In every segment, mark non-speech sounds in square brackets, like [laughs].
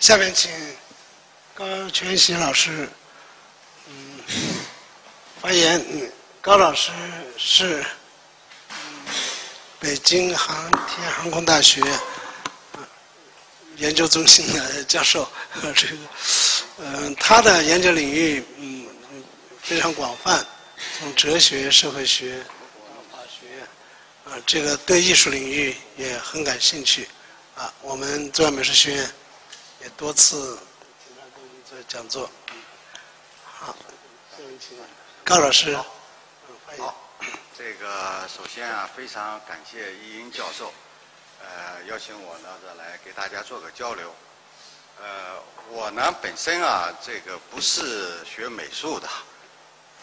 下面请高全喜老师嗯发言。嗯，高老师是北京航天航空大学研究中心的教授。[laughs] 这个嗯，他的研究领域嗯非常广泛，从哲学、社会学、法学啊，这个对艺术领域也很感兴趣。啊，我们中央美术学院也多次经常给我们做讲座。好，下面请高老师。好，这个首先啊，非常感谢易英教授，呃，邀请我呢来给大家做个交流。呃，我呢本身啊，这个不是学美术的，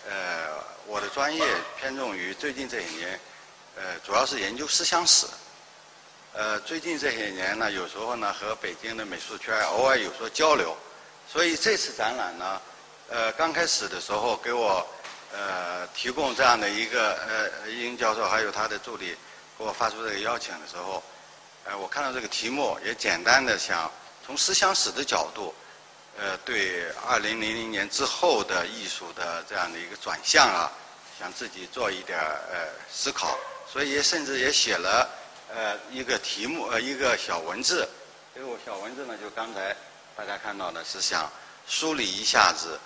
呃，我的专业偏重于最近这一年，呃，主要是研究思想史。呃，最近这些年呢，有时候呢和北京的美术圈偶尔有所交流，所以这次展览呢，呃，刚开始的时候给我呃提供这样的一个呃，易英教授还有他的助理给我发出这个邀请的时候，呃，我看到这个题目也简单的想从思想史的角度，呃，对二零零零年之后的艺术的这样的一个转向啊，想自己做一点呃思考，所以甚至也写了。呃，一个题目，呃，一个小文字。这个小文字呢，就刚才大家看到的，是想梳理一下子，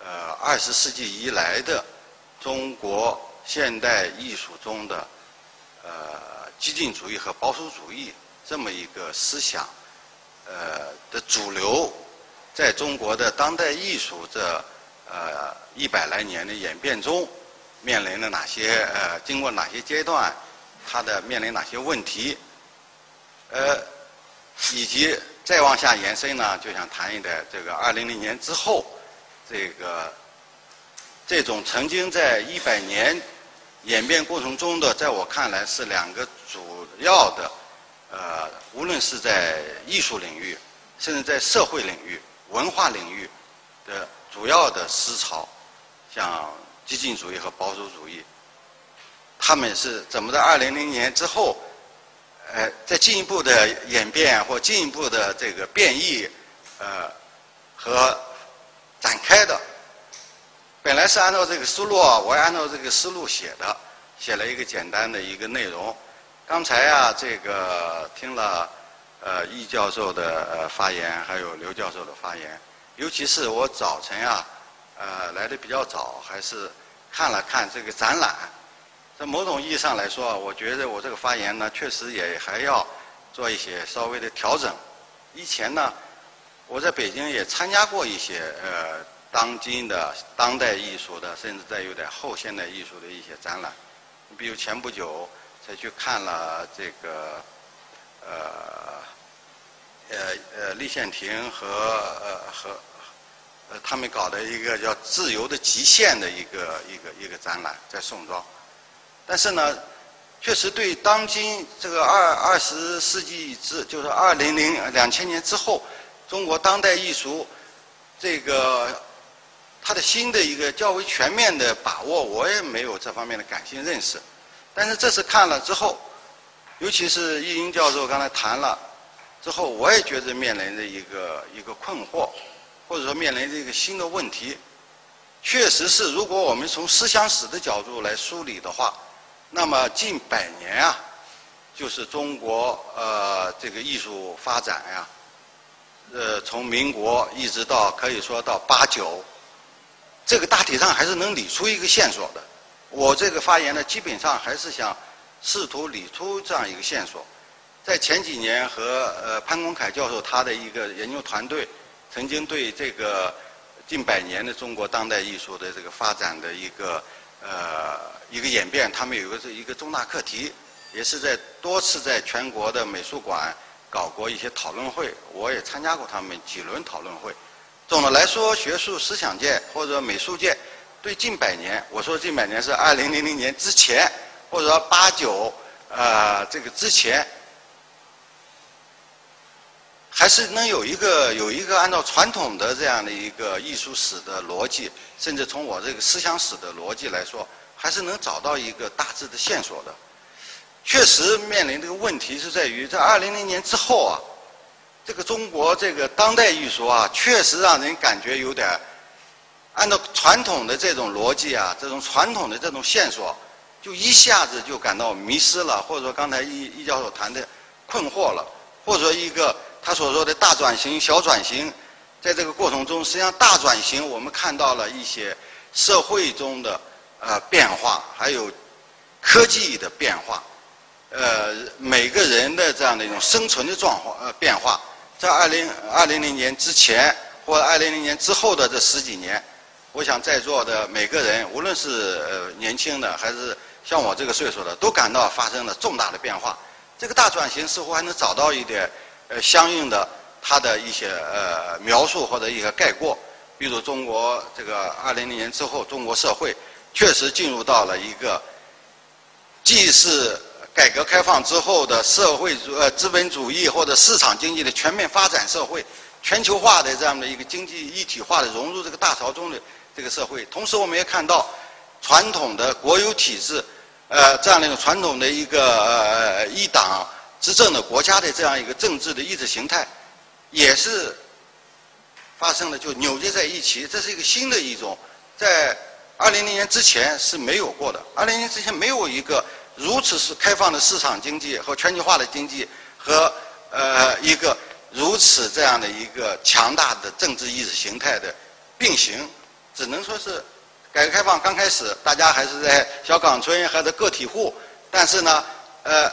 呃，二十世纪以来的中国现代艺术中的呃激进主义和保守主义这么一个思想，呃的主流，在中国的当代艺术这呃一百来年的演变中，面临了哪些呃，经过哪些阶段？它的面临哪些问题？呃，以及再往下延伸呢？就想谈一点这个二零零年之后，这个这种曾经在一百年演变过程中的，在我看来是两个主要的，呃，无论是在艺术领域，甚至在社会领域、文化领域的主要的思潮，像激进主义和保守主义。他们是怎么在二零零年之后，呃，在进一步的演变或进一步的这个变异，呃，和展开的。本来是按照这个思路，啊我按照这个思路写的，写了一个简单的一个内容。刚才啊，这个听了呃易教授的呃发言，还有刘教授的发言，尤其是我早晨啊，呃来的比较早，还是看了看这个展览。在某种意义上来说啊，我觉得我这个发言呢，确实也还要做一些稍微的调整。以前呢，我在北京也参加过一些呃当今的当代艺术的，甚至在有点后现代艺术的一些展览。你比如前不久才去看了这个呃呃呃立宪亭和呃和呃他们搞的一个叫“自由的极限”的一个一个一个展览，在宋庄。但是呢，确实对当今这个二二十世纪之，就是二零零两千年之后，中国当代艺术这个它的新的一个较为全面的把握，我也没有这方面的感性认识。但是这次看了之后，尤其是易英教授刚才谈了之后，我也觉得面临着一个一个困惑，或者说面临着一个新的问题。确实是，如果我们从思想史的角度来梳理的话。那么近百年啊，就是中国呃这个艺术发展呀，呃从民国一直到可以说到八九，这个大体上还是能理出一个线索的。我这个发言呢，基本上还是想试图理出这样一个线索。在前几年和呃潘公凯教授他的一个研究团队，曾经对这个近百年的中国当代艺术的这个发展的一个呃。一个演变，他们有一个是一个重大课题，也是在多次在全国的美术馆搞过一些讨论会，我也参加过他们几轮讨论会。总的来说，学术思想界或者美术界对近百年，我说近百年是二零零零年之前，或者说八九呃这个之前，还是能有一个有一个按照传统的这样的一个艺术史的逻辑，甚至从我这个思想史的逻辑来说。还是能找到一个大致的线索的。确实面临这个问题是在于，在二零零年之后啊，这个中国这个当代艺术啊，确实让人感觉有点按照传统的这种逻辑啊，这种传统的这种线索，就一下子就感到迷失了，或者说刚才易易教授谈的困惑了，或者说一个他所说的大转型、小转型，在这个过程中，实际上大转型我们看到了一些社会中的呃变化，还有科技的变化，呃每个人的这样的一种生存的状况呃变化。在二零二零零年之前或二零零年之后的这十几年，我想在座的每个人，无论是呃年轻的还是像我这个岁数的，都感到发生了重大的变化。这个大转型似乎还能找到一点呃相应的它的一些呃描述或者一个概括。比如中国这个二零零年之后，中国社会确实进入到了一个既是。改革开放之后的社会主呃资本主义或者市场经济的全面发展社会，全球化的这样的一个经济一体化的融入这个大潮中的这个社会，同时我们也看到传统的国有体制，呃这样的一个传统的一个呃一党执政的国家的这样一个政治的意识形态，也是发生了就扭结在一起，这是一个新的一种，在二零零年之前是没有过的，二零零年之前没有一个。如此是开放的市场经济和全球化的经济，和呃一个如此这样的一个强大的政治意识形态的并行，只能说是改革开放刚开始，大家还是在小岗村还是个体户，但是呢，呃，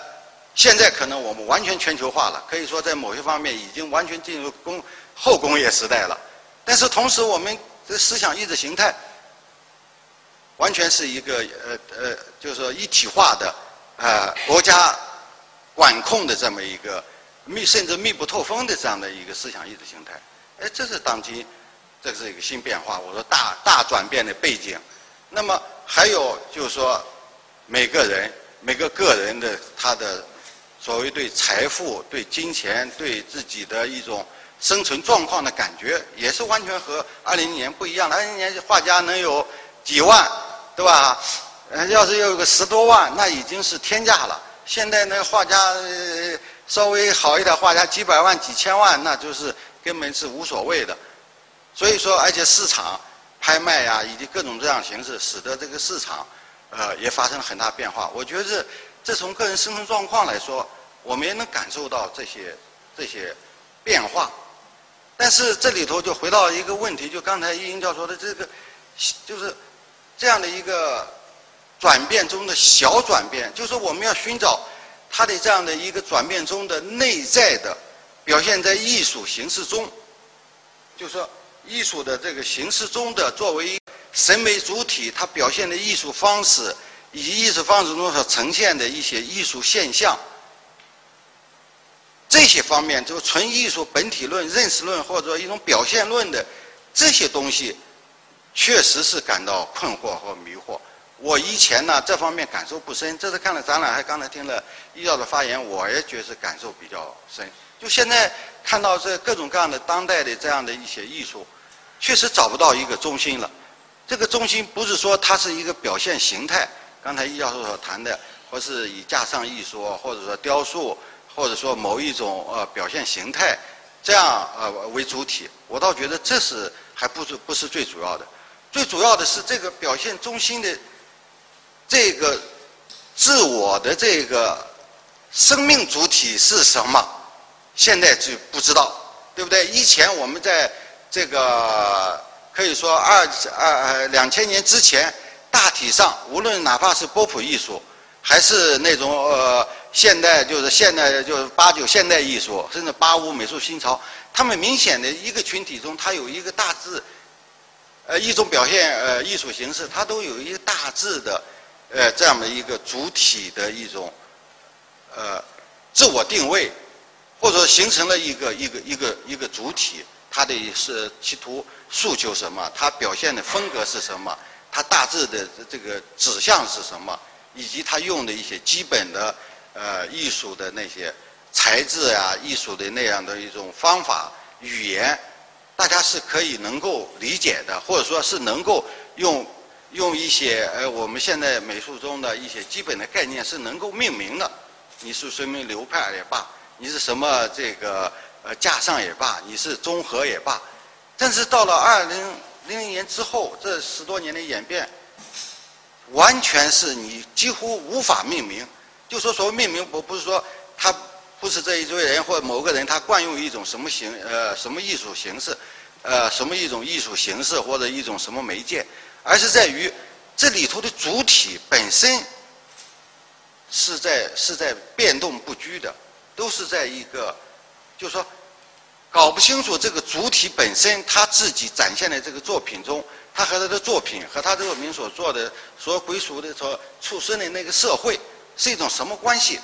现在可能我们完全全球化了，可以说在某些方面已经完全进入工后工业时代了，但是同时我们的思想意识形态。完全是一个呃呃，就是说一体化的，呃，国家管控的这么一个密甚至密不透风的这样的一个思想意识形态。哎，这是当今这是一个新变化。我说大大转变的背景。那么还有就是说，每个人每个个人的他的所谓对财富、对金钱、对自己的一种生存状况的感觉，也是完全和二零年不一样的。二零年画家能有几万。对吧？呃，要是有个十多万，那已经是天价了。现在那画家稍微好一点，画家几百万、几千万，那就是根本是无所谓的。所以说，而且市场拍卖呀，以及各种各样形式，使得这个市场呃也发生了很大变化。我觉得这从个人生存状况来说，我们也能感受到这些这些变化。但是这里头就回到一个问题，就刚才易英教授的这个，就是。这样的一个转变中的小转变，就是我们要寻找它的这样的一个转变中的内在的表现在艺术形式中，就是说艺术的这个形式中的作为审美主体，它表现的艺术方式以及艺术方式中所呈现的一些艺术现象，这些方面就纯艺术本体论、认识论或者一种表现论的这些东西。确实是感到困惑和迷惑。我以前呢这方面感受不深，这次看了展览，还刚才听了易教的发言，我也觉得感受比较深。就现在看到这各种各样的当代的这样的一些艺术，确实找不到一个中心了。这个中心不是说它是一个表现形态，刚才易教授所谈的，或是以架上艺术，或者说雕塑，或者说某一种呃表现形态这样呃为主体，我倒觉得这是还不是不是最主要的。最主要的是这个表现中心的这个自我的这个生命主体是什么？现在就不知道，对不对？以前我们在这个可以说二二两千年之前，大体上无论哪怕是波普艺术，还是那种呃现代就是现代就是八九现代艺术，甚至八五美术新潮，他们明显的一个群体中，它有一个大致。呃，一种表现呃艺术形式，它都有一个大致的，呃这样的一个主体的一种，呃自我定位，或者说形成了一个一个一个一个主体，它的是企图诉求什么，它表现的风格是什么，它大致的这个指向是什么，以及它用的一些基本的呃艺术的那些材质啊，艺术的那样的一种方法语言。大家是可以能够理解的，或者说是能够用用一些呃我们现在美术中的一些基本的概念是能够命名的。你是什么流派也罢，你是什么这个呃架上也罢，你是综合也罢，但是到了二零零零年之后，这十多年的演变，完全是你几乎无法命名。就说所谓命名，我不是说他不是这一堆人或某个人他惯用一种什么形呃什么艺术形式，呃什么一种艺术形式或者一种什么媒介，而是在于这里头的主体本身是在是在变动不居的，都是在一个，就说搞不清楚这个主体本身他自己展现的这个作品中，他和他的作品和他这个名所做的所归属的所出生的那个社会。是一种什么关系，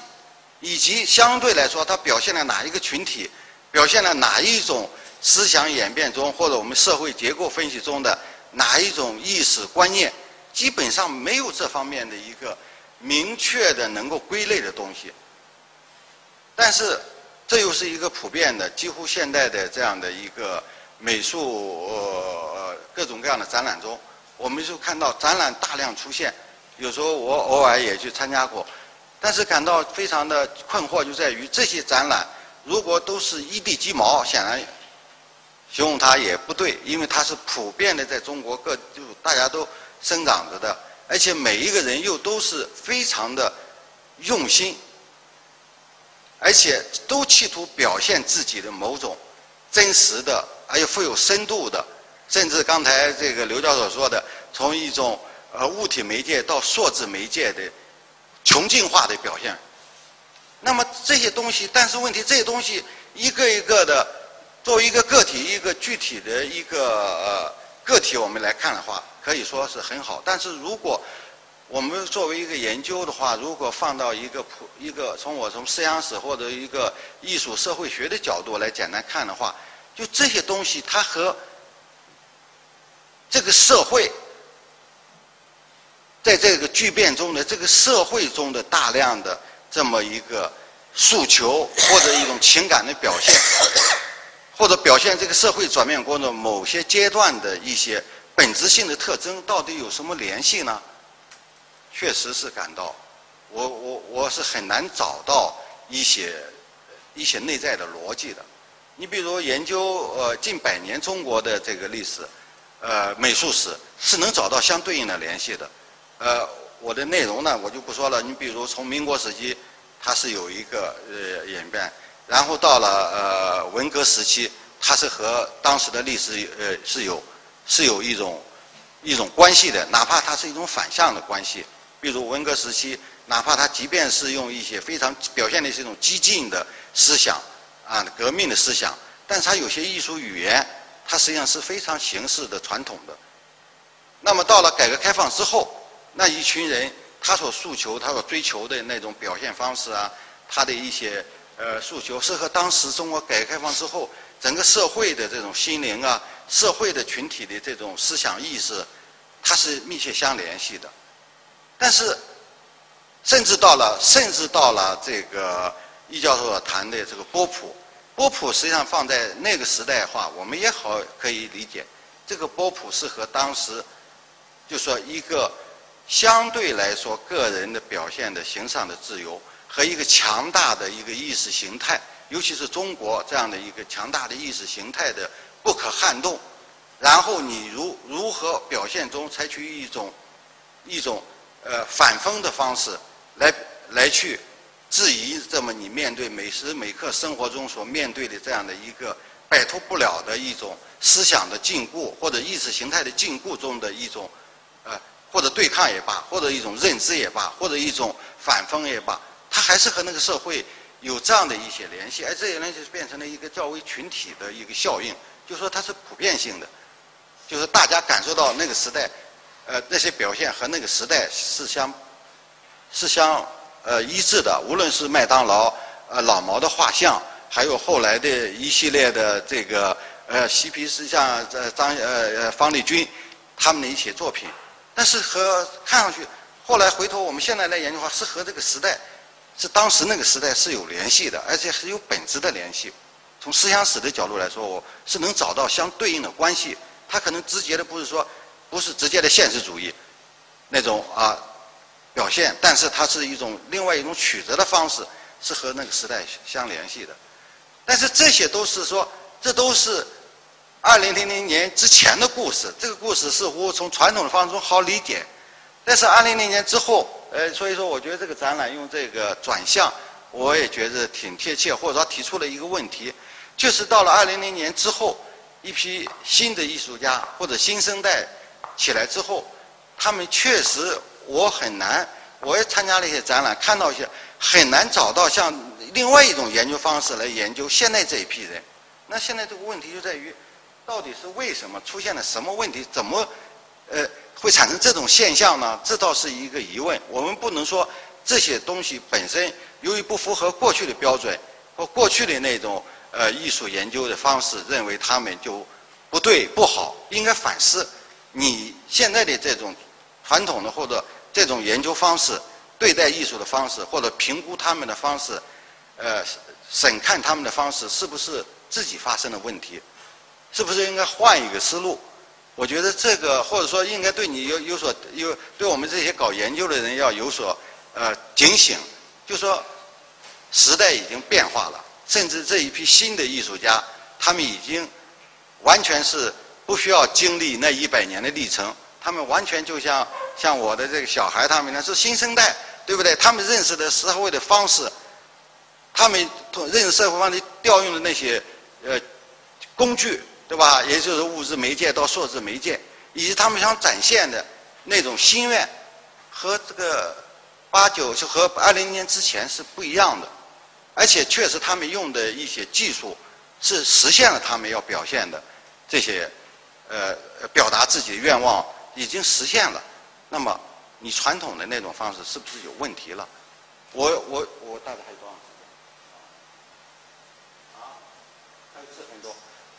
以及相对来说，它表现了哪一个群体，表现了哪一种思想演变中，或者我们社会结构分析中的哪一种意识观念，基本上没有这方面的一个明确的能够归类的东西。但是，这又是一个普遍的，几乎现代的这样的一个美术呃各种各样的展览中，我们就看到展览大量出现，有时候我偶尔也去参加过。但是感到非常的困惑，就在于这些展览如果都是一地鸡毛，显然形容它也不对，因为它是普遍的在中国各就大家都生长着的，而且每一个人又都是非常的用心，而且都企图表现自己的某种真实的，而且富有深度的，甚至刚才这个刘教授说的，从一种呃物体媒介到数字媒介的。穷尽化的表现，那么这些东西，但是问题这些东西一个一个的，作为一个个体，一个具体的一个呃个体，我们来看的话，可以说是很好。但是如果我们作为一个研究的话，如果放到一个普一个从我从思想史或者一个艺术社会学的角度来简单看的话，就这些东西，它和这个社会。在这个巨变中的这个社会中的大量的这么一个诉求或者一种情感的表现，[coughs] 或者表现这个社会转变过程中某些阶段的一些本质性的特征，到底有什么联系呢？确实是感到，我我我是很难找到一些一些内在的逻辑的。你比如研究呃近百年中国的这个历史，呃美术史是能找到相对应的联系的。呃，我的内容呢，我就不说了。你比如从民国时期，它是有一个呃演变，然后到了呃文革时期，它是和当时的历史呃是有是有一种一种关系的，哪怕它是一种反向的关系。比如文革时期，哪怕他即便是用一些非常表现的是一种激进的思想啊革命的思想，但是他有些艺术语言，它实际上是非常形式的传统的。那么到了改革开放之后，那一群人，他所诉求、他所追求的那种表现方式啊，他的一些呃诉求，是和当时中国改革开放之后整个社会的这种心灵啊、社会的群体的这种思想意识，它是密切相联系的。但是，甚至到了，甚至到了这个易教授谈的这个波普，波普实际上放在那个时代话，我们也好可以理解，这个波普是和当时，就说一个。相对来说，个人的表现的形上的自由和一个强大的一个意识形态，尤其是中国这样的一个强大的意识形态的不可撼动，然后你如如何表现中采取一种一种呃反封的方式来来去质疑这么你面对每时每刻生活中所面对的这样的一个摆脱不了的一种思想的禁锢或者意识形态的禁锢中的一种呃。或者对抗也罢，或者一种认知也罢，或者一种反封也罢，它还是和那个社会有这样的一些联系，而这些联系变成了一个较为群体的一个效应，就说它是普遍性的，就是大家感受到那个时代，呃，那些表现和那个时代是相是相呃一致的，无论是麦当劳、呃老毛的画像，还有后来的一系列的这个呃嬉皮士像呃张呃呃方力钧他们的一些作品。但是和看上去，后来回头我们现在来研究的话，是和这个时代，是当时那个时代是有联系的，而且是有本质的联系。从思想史的角度来说，我是能找到相对应的关系。它可能直接的不是说，不是直接的现实主义那种啊表现，但是它是一种另外一种曲折的方式，是和那个时代相联系的。但是这些都是说，这都是二零零零年之前的故事。这个故事似乎从传统的方式中好理解，但是二零零年之后，呃，所以说我觉得这个展览用这个转向，我也觉得挺贴切，或者说提出了一个问题，就是到了二零零年之后，一批新的艺术家或者新生代起来之后，他们确实我很难，我也参加了一些展览，看到一些很难找到像。另外一种研究方式来研究现在这一批人，那现在这个问题就在于，到底是为什么出现了什么问题？怎么，呃，会产生这种现象呢？这倒是一个疑问。我们不能说这些东西本身由于不符合过去的标准或过去的那种呃艺术研究的方式，认为他们就不对不好。应该反思你现在的这种传统的或者这种研究方式、对待艺术的方式或者评估他们的方式。呃，审看他们的方式是不是自己发生了问题？是不是应该换一个思路？我觉得这个，或者说应该对你有有所有，对我们这些搞研究的人要有所呃警醒。就说时代已经变化了，甚至这一批新的艺术家，他们已经完全是不需要经历那一百年的历程，他们完全就像像我的这个小孩，他们呢是新生代，对不对？他们认识的社会的方式。他们从认识社会方式调用的那些呃工具，对吧？也就是物质媒介到数字媒介，以及他们想展现的那种心愿，和这个八九就和二零年之前是不一样的。而且确实他们用的一些技术是实现了他们要表现的这些呃表达自己的愿望已经实现了。那么你传统的那种方式是不是有问题了？我我我大概还有多少？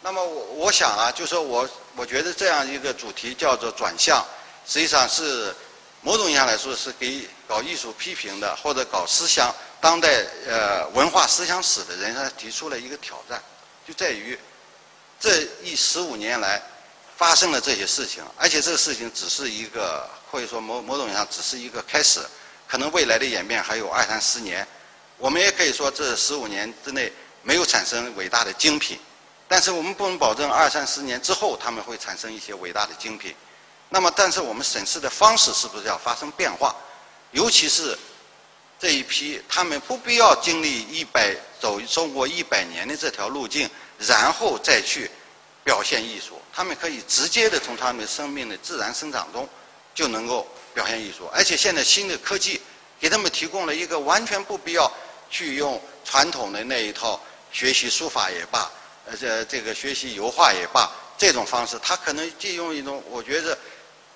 那么我我想啊，就说我我觉得这样一个主题叫做转向，实际上是某种意义上来说是给搞艺术批评的或者搞思想当代呃文化思想史的人他提出了一个挑战，就在于这一十五年来发生了这些事情，而且这个事情只是一个或者说某某种意义上只是一个开始，可能未来的演变还有二三十年，我们也可以说这十五年之内没有产生伟大的精品。但是我们不能保证二三十年之后他们会产生一些伟大的精品。那么，但是我们审视的方式是不是要发生变化？尤其是这一批，他们不必要经历一百走中国一百年的这条路径，然后再去表现艺术。他们可以直接的从他们生命的自然生长中就能够表现艺术。而且现在新的科技给他们提供了一个完全不必要去用传统的那一套学习书法也罢。呃，这这个学习油画也罢，这种方式，他可能借用一种，我觉得，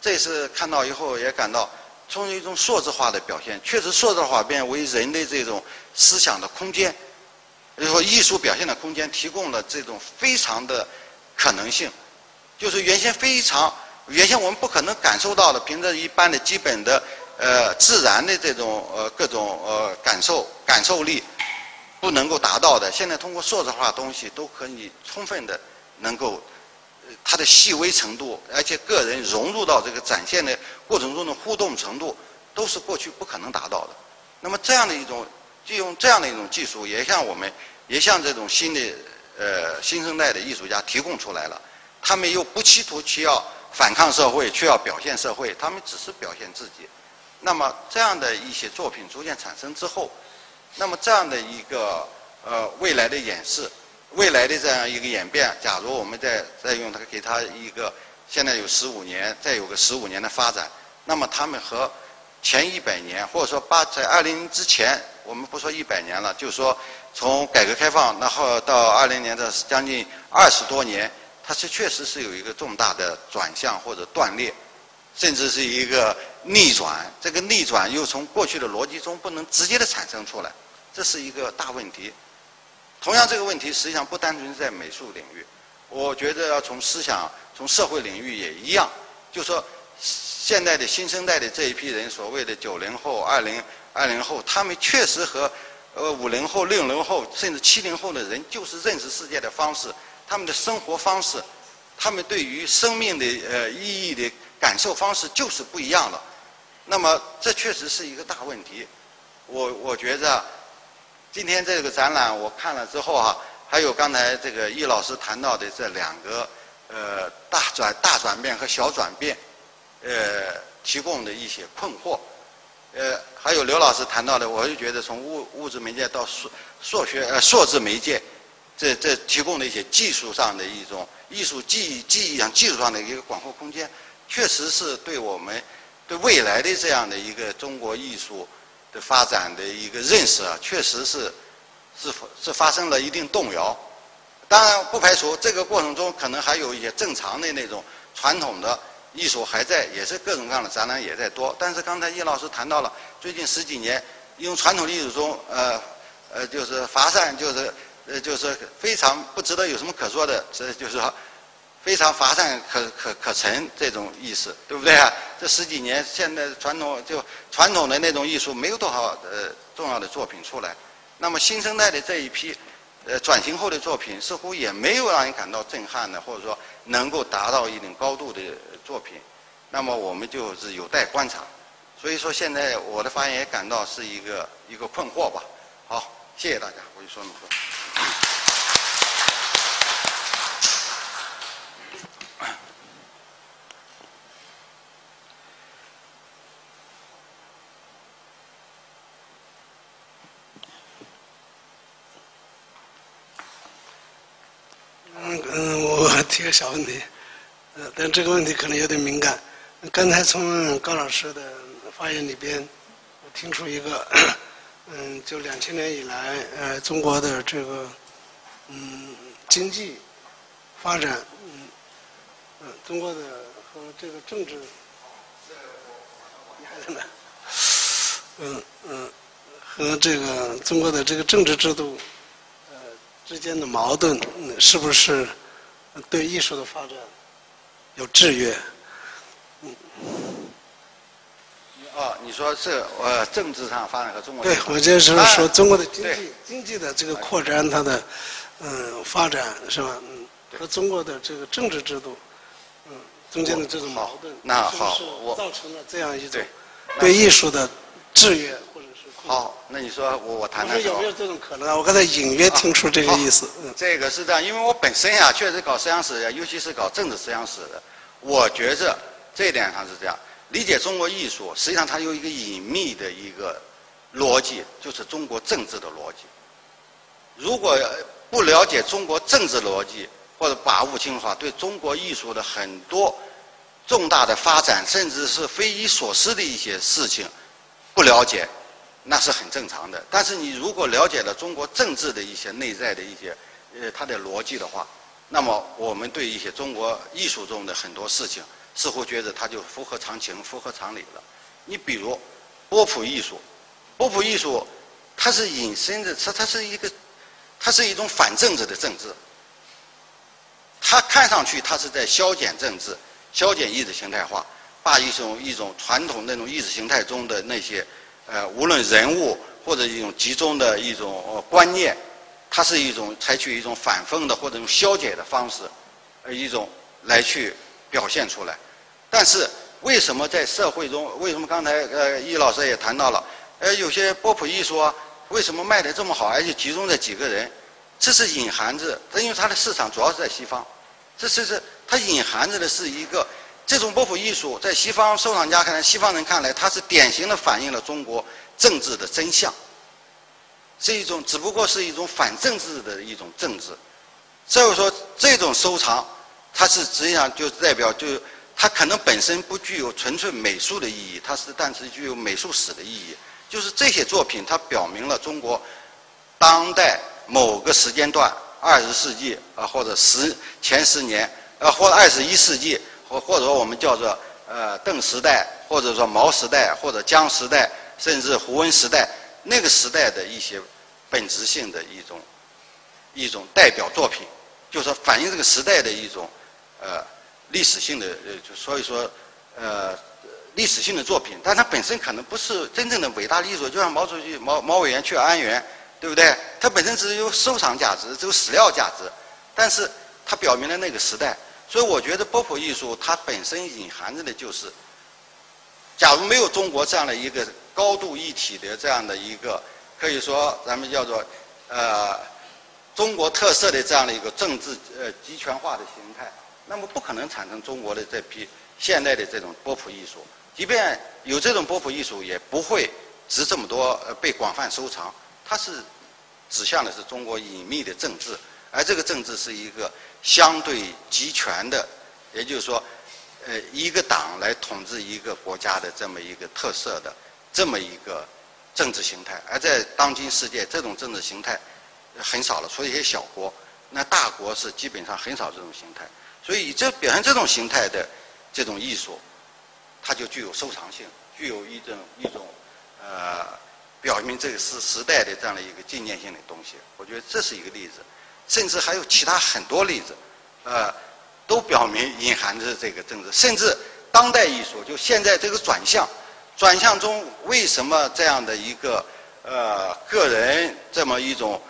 这次看到以后也感到，从一种数字化的表现，确实数字化变为人的这种思想的空间，然后艺术表现的空间，提供了这种非常的可能性，就是原先非常，原先我们不可能感受到的，凭着一般的基本的呃自然的这种呃各种呃感受感受力。不能够达到的，现在通过数字化东西都可以充分的能够，它的细微程度，而且个人融入到这个展现的过程中的互动程度，都是过去不可能达到的。那么这样的一种，就用这样的一种技术，也像我们，也像这种新的呃新生代的艺术家提供出来了。他们又不企图去要反抗社会，去要表现社会，他们只是表现自己。那么这样的一些作品逐渐产生之后。那么这样的一个呃未来的演示，未来的这样一个演变，假如我们再再用它给它一个现在有十五年，再有个十五年的发展，那么他们和前一百年或者说八在二零之前，我们不说一百年了，就是说从改革开放然后到二零年的将近二十多年，它是确实是有一个重大的转向或者断裂。甚至是一个逆转，这个逆转又从过去的逻辑中不能直接的产生出来，这是一个大问题。同样，这个问题实际上不单纯是在美术领域，我觉得要从思想、从社会领域也一样。就说现在的新生代的这一批人，所谓的九零后、二零二零后，他们确实和呃五零后、六零后甚至七零后的人，就是认识世界的方式，他们的生活方式，他们对于生命的呃意义的。感受方式就是不一样了，那么这确实是一个大问题。我我觉着，今天这个展览我看了之后啊，还有刚才这个易老师谈到的这两个呃大转大转变和小转变，呃提供的一些困惑，呃还有刘老师谈到的，我就觉得从物物质媒介到数数学呃数字媒介，这这提供的一些技术上的一种艺术技技艺上技术上的一个广阔空间，确实是对我们对未来的这样的一个中国艺术的发展的一个认识啊，确实是。是是发生了一定动摇，当然不排除这个过程中可能还有一些正常的那种传统的艺术还在，也是各种各样的展览也在多。但是刚才叶老师谈到了最近十几年，用传统艺术中呃呃就是乏善，就是呃就是非常不值得有什么可说的，这就是说非常乏善可可可陈这种意思，对不对啊？这十几年现在传统就传统的那种艺术没有多少呃重要的作品出来。那么新生代的这一批，呃，转型后的作品似乎也没有让人感到震撼的，或者说能够达到一定高度的作品。那么我们就是有待观察。所以说现在我的发言也感到是一个一个困惑吧。好，谢谢大家，我就说那么多。提个小问题，呃，但这个问题可能有点敏感。刚才从高老师的发言里边，我听出一个，[clears throat] 嗯，就两千年以来，呃，中国的这个，嗯，经济发展，嗯，嗯，中国的和这个政治，嗯嗯，和这个中国的这个政治制度，呃，之间的矛盾，是不是？对艺术的发展有制约。嗯。哦，你说是呃政治上发展和中国对，我就是说中国的经济经济的这个扩展，它的嗯发展是吧？嗯，和中国的这个政治制度嗯中间的这种矛盾，那好，我造成了这样一种对艺术的制约或者是。好，那你说我我谈谈。有没有这种可能啊？我刚才隐约听出这个意思。嗯，这个是这样，因为我本身呀，确实搞思想史，尤其是搞政治思想史的，我觉着这一点上是这样。理解中国艺术，实际上它有一个隐秘的一个逻辑，就是中国政治的逻辑。如果不了解中国政治逻辑，或者把握清楚对中国艺术的很多重大的发展，甚至是匪夷所思的一些事情，不了解。那是很正常的，但是你如果了解了中国政治的一些内在的一些呃它的逻辑的话，那么我们对一些中国艺术中的很多事情，似乎觉得它就符合常情、符合常理了。你比如波普艺术，波普艺术它是引申的，它它是一个，它是一种反政治的政治，它看上去它是在消减政治、消减意识形态化，把一种一种传统那种意识形态中的那些。呃，无论人物或者一种集中的一种观念，它是一种采取一种反讽的或者用消解的方式，呃，一种来去表现出来。但是为什么在社会中，为什么刚才呃易老师也谈到了，呃，有些波普艺术啊，为什么卖的这么好，而且集中在几个人？这是隐含着，它因为它的市场主要是在西方，这是是它隐含着的是一个。这种波普艺术在西方收藏家看来，西方人看来，它是典型的反映了中国政治的真相，是一种只不过是一种反政治的一种政治。所以说，这种收藏，它是实际上就代表，就它可能本身不具有纯粹美术的意义，它是但是具有美术史的意义。就是这些作品，它表明了中国当代某个时间段，二十世纪啊，或者十前十年，呃，或者二十一世纪。或或者说我们叫做呃邓时代，或者说毛时代，或者江时代，甚至胡温时代，那个时代的一些本质性的一种一种代表作品，就是反映这个时代的一种呃历史性的呃，就所以说呃历史性的作品，但它本身可能不是真正的伟大艺术，就像毛主席毛毛委员去安源，对不对？它本身只有收藏价值，只有史料价值，但是它表明了那个时代。所以我觉得波普艺术它本身隐含着的就是，假如没有中国这样的一个高度一体的这样的一个，可以说咱们叫做呃中国特色的这样的一个政治呃集权化的形态，那么不可能产生中国的这批现代的这种波普艺术。即便有这种波普艺术，也不会值这么多呃被广泛收藏。它是指向的是中国隐秘的政治，而这个政治是一个相对集权的，也就是说，呃，一个党来统治一个国家的这么一个特色的这么一个政治形态。而在当今世界，这种政治形态很少了，除了一些小国，那大国是基本上很少这种形态。所以，这表现这种形态的这种艺术，它就具有收藏性，具有一种一种呃。表明这个是时代的这样的一个纪念性的东西，我觉得这是一个例子，甚至还有其他很多例子，呃，都表明隐含着这个政治。甚至当代艺术，就现在这个转向，转向中为什么这样的一个呃个人这么一种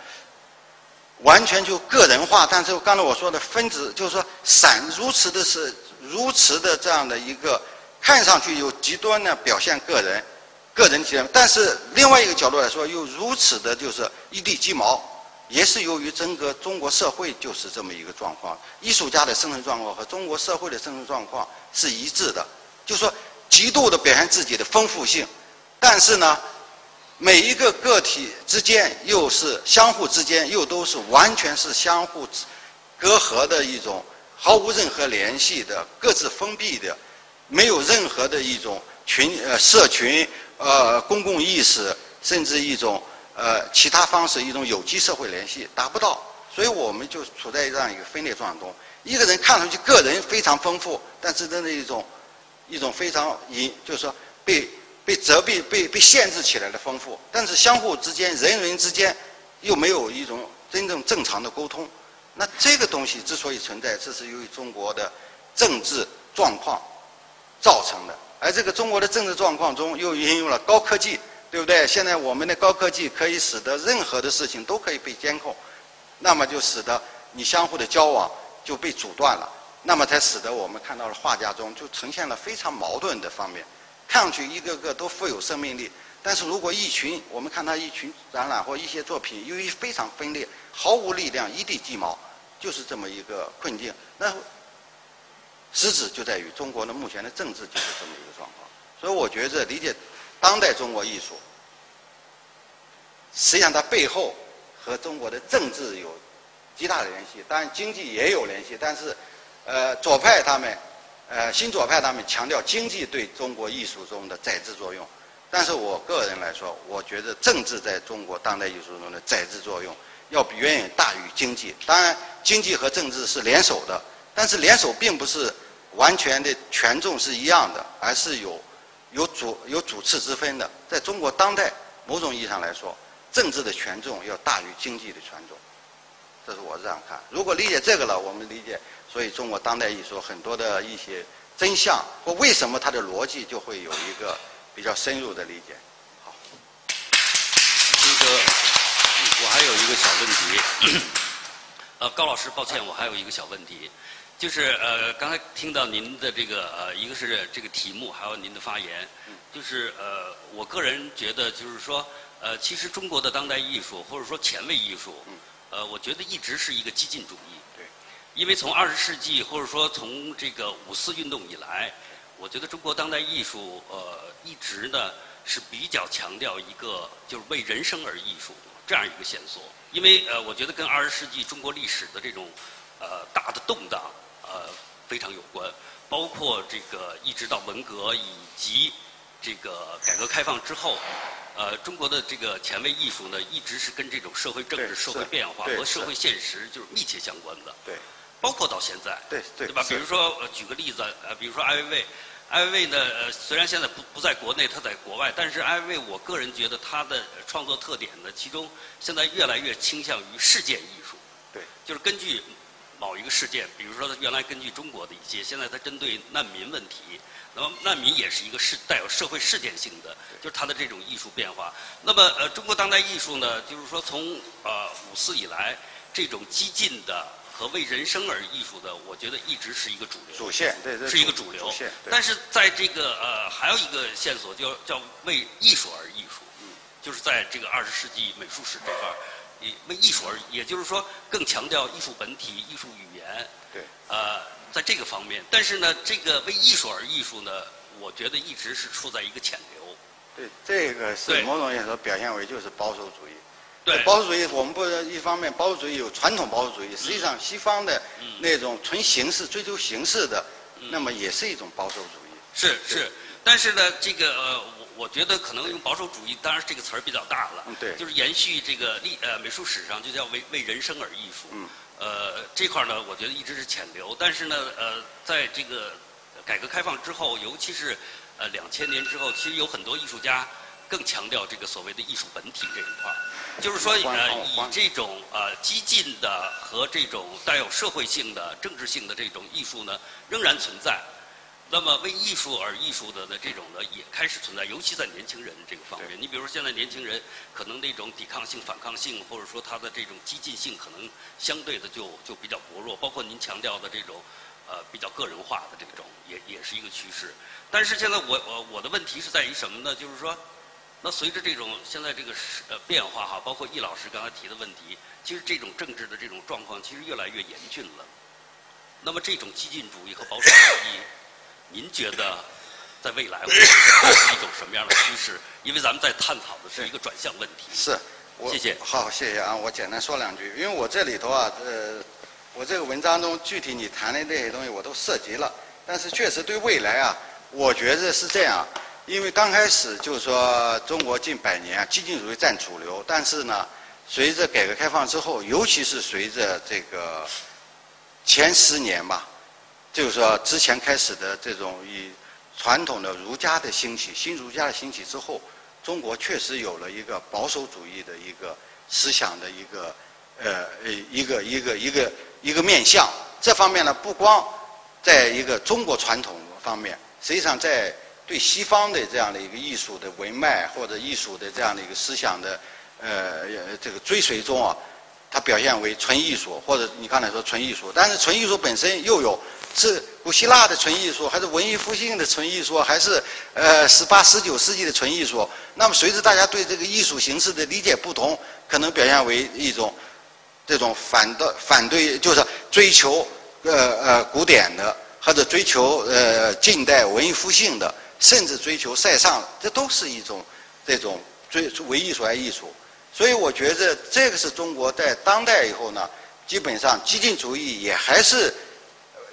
完全就个人化？但是刚才我说的分子，就是说散如此的是如此的这样的一个看上去有极端的表现个人。个人体验，但是另外一个角度来说，又如此的，就是一地鸡毛，也是由于整个中国社会就是这么一个状况。艺术家的生存状况和中国社会的生存状况是一致的，就说极度的表现自己的丰富性，但是呢，每一个个体之间又是相互之间又都是完全是相互隔阂的一种，毫无任何联系的，各自封闭的，没有任何的一种群呃社群。呃，公共意识，甚至一种呃其他方式，一种有机社会联系达不到，所以我们就处在这样一个分裂状态中。一个人看上去个人非常丰富，但是真的一种一种非常隐，就是说被被遮蔽、被被限制起来的丰富，但是相互之间、人人之间又没有一种真正正常的沟通。那这个东西之所以存在，这是由于中国的政治状况造成的。而这个中国的政治状况中又运用了高科技，对不对？现在我们的高科技可以使得任何的事情都可以被监控，那么就使得你相互的交往就被阻断了，那么才使得我们看到了画家中就呈现了非常矛盾的方面，看上去一个个都富有生命力，但是如果一群我们看他一群展览或一些作品，由于非常分裂，毫无力量，一地鸡毛，就是这么一个困境。那。实质就在于中国的目前的政治就是这么一个状况，所以我觉着理解当代中国艺术，实际上它背后和中国的政治有极大的联系，当然经济也有联系，但是呃左派他们呃新左派他们强调经济对中国艺术中的载制作用，但是我个人来说，我觉得政治在中国当代艺术中的载制作用要比远远大于经济，当然经济和政治是联手的，但是联手并不是。完全的权重是一样的，而是有有主有主次之分的。在中国当代，某种意义上来说，政治的权重要大于经济的权重，这是我这样看。如果理解这个了，我们理解，所以中国当代艺术很多的一些真相或为什么它的逻辑就会有一个比较深入的理解。好，那个我还有一个小问题，[coughs] 呃，高老师，抱歉，我还有一个小问题。就是呃，刚才听到您的这个呃，一个是这个题目，还有您的发言，就是呃，我个人觉得就是说，呃，其实中国的当代艺术或者说前卫艺术，呃，我觉得一直是一个激进主义。对。因为从二十世纪或者说从这个五四运动以来，我觉得中国当代艺术呃一直呢是比较强调一个就是为人生而艺术这样一个线索。因为呃，我觉得跟二十世纪中国历史的这种呃大的动荡。呃，非常有关，包括这个一直到文革以及这个改革开放之后，呃，中国的这个前卫艺术呢，一直是跟这种社会政治、社会变化和社会现实就是密切相关的。对。包括到现在。对对。对吧？比如说，举个例子，呃，比如说艾薇薇，艾薇薇呢，呃，虽然现在不不在国内，她在国外，但是艾薇薇，我个人觉得她的创作特点呢，其中现在越来越倾向于事件艺术。对。就是根据。某一个事件，比如说他原来根据中国的一些，现在他针对难民问题，那么难民也是一个事带有社会事件性的，就是他的这种艺术变化。那么呃，中国当代艺术呢，就是说从呃五四以来，这种激进的和为人生而艺术的，我觉得一直是一个主流。主线对对是一个主流。主线。但是在这个呃还有一个线索，叫叫为艺术而艺术，嗯就是在这个二十世纪美术史这块儿。为艺术而，也就是说更强调艺术本体、艺术语言。对。呃，在这个方面，但是呢，这个为艺术而艺术呢，我觉得一直是处在一个潜流。对，这个是某种意义上表现为就是保守主义。对。保守主义，我们不一方面保守主义有传统保守主义，实际上西方的那种纯形式、追求形式的，那么也是一种保守主义。是是，但是呢，这个呃，我我觉得可能用保守主义，当然这个词儿比较大了。就是延续这个历呃美术史上就叫为为人生而艺术。嗯。呃，这块儿呢，我觉得一直是潜流，但是呢，呃，在这个改革开放之后，尤其是呃两千年之后，其实有很多艺术家更强调这个所谓的艺术本体这一块儿，就是说呃以这种呃激进的和这种带有社会性的、政治性的这种艺术呢，仍然存在。那么为艺术而艺术的呢，这种呢也开始存在，尤其在年轻人这个方面。你比如说现在年轻人可能那种抵抗性、反抗性，或者说他的这种激进性，可能相对的就就比较薄弱。包括您强调的这种呃比较个人化的这种，也也是一个趋势。但是现在我我我的问题是在于什么呢？就是说，那随着这种现在这个呃变化哈，包括易老师刚才提的问题，其实这种政治的这种状况其实越来越严峻了。那么这种激进主义和保守主义。您觉得，在未来会 [laughs] 是一种什么样的趋势？因为咱们在探讨的是一个转向问题。是，谢谢。好，谢谢啊！我简单说两句，因为我这里头啊，呃，我这个文章中具体你谈的那些东西我都涉及了。但是确实对未来啊，我觉得是这样。因为刚开始就是说中国近百年啊激进主义占主流，但是呢，随着改革开放之后，尤其是随着这个前十年吧。就是说，之前开始的这种以传统的儒家的兴起，新儒家的兴起之后，中国确实有了一个保守主义的一个思想的一个呃呃一个一个一个一个面向。这方面呢，不光在一个中国传统方面，实际上在对西方的这样的一个艺术的文脉或者艺术的这样的一个思想的呃这个追随中啊，它表现为纯艺术，或者你刚才说纯艺术，但是纯艺术本身又有。是古希腊的纯艺术，还是文艺复兴的纯艺术，还是呃十八、十九世纪的纯艺术？那么随着大家对这个艺术形式的理解不同，可能表现为一种这种反的反对，就是追求呃呃古典的，或者追求呃近代文艺复兴的，甚至追求塞尚，这都是一种这种追为艺术而艺术。所以我觉得这个是中国在当代以后呢，基本上激进主义也还是。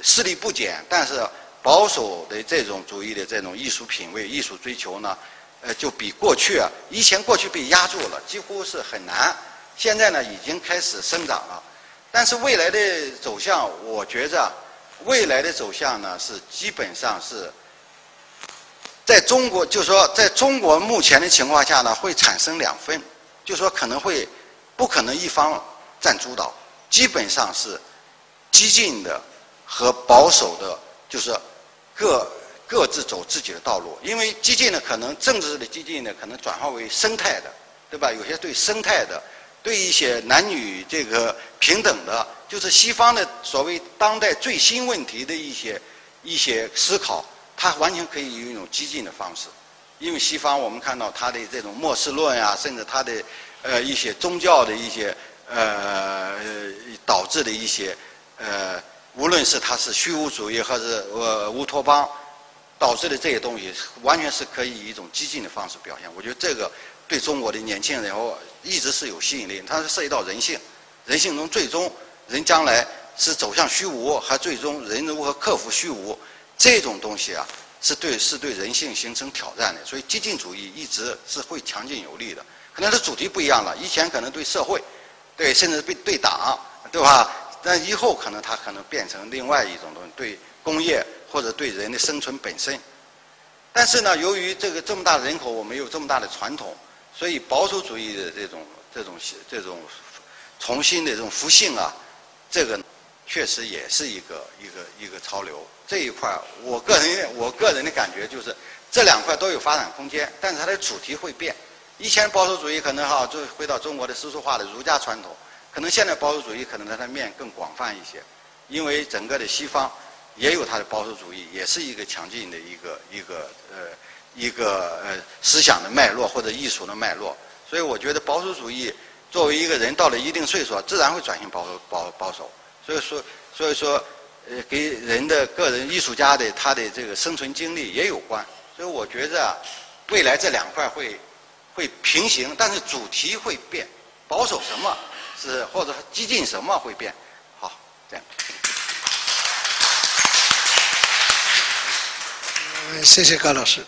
势力不减，但是保守的这种主义的这种艺术品味、艺术追求呢，呃，就比过去啊，以前过去被压住了，几乎是很难。现在呢，已经开始生长了。但是未来的走向，我觉着未来的走向呢，是基本上是在中国，就说在中国目前的情况下呢，会产生两分，就说可能会不可能一方占主导，基本上是激进的。和保守的，就是各各自走自己的道路。因为激进的可能政治的激进呢，可能转化为生态的，对吧？有些对生态的，对一些男女这个平等的，就是西方的所谓当代最新问题的一些一些思考，它完全可以用一种激进的方式。因为西方我们看到他的这种末世论呀，甚至他的呃一些宗教的一些呃导致的一些呃。无论是他是虚无主义，还是呃乌托邦导致的这些东西，完全是可以以一种激进的方式表现。我觉得这个对中国的年轻人哦，一直是有吸引力。它是涉及到人性，人性中最终人将来是走向虚无，还最终人如何克服虚无，这种东西啊，是对是对人性形成挑战的。所以激进主义一直是会强劲有力的。可能是主题不一样了，以前可能对社会，对甚至对对党，对吧？但以后可能它可能变成另外一种东西，对工业或者对人的生存本身。但是呢，由于这个这么大的人口，我们有这么大的传统，所以保守主义的这种这种这种重新的这种复兴啊，这个确实也是一个一个一个潮流。这一块，我个人我个人的感觉就是，这两块都有发展空间，但是它的主题会变。以前保守主义可能哈，就回到中国的世俗化的儒家传统。可能现在保守主义可能它的面更广泛一些，因为整个的西方也有它的保守主义，也是一个强劲的一个一个呃一个呃思想的脉络或者艺术的脉络，所以我觉得保守主义作为一个人到了一定岁数，自然会转型保保保守。所以说，所以说，呃，跟人的个人艺术家的他的这个生存经历也有关。所以我觉着啊，未来这两块会会平行，但是主题会变，保守什么是或者激进什么会变。好，这样。嗯，谢谢高老师。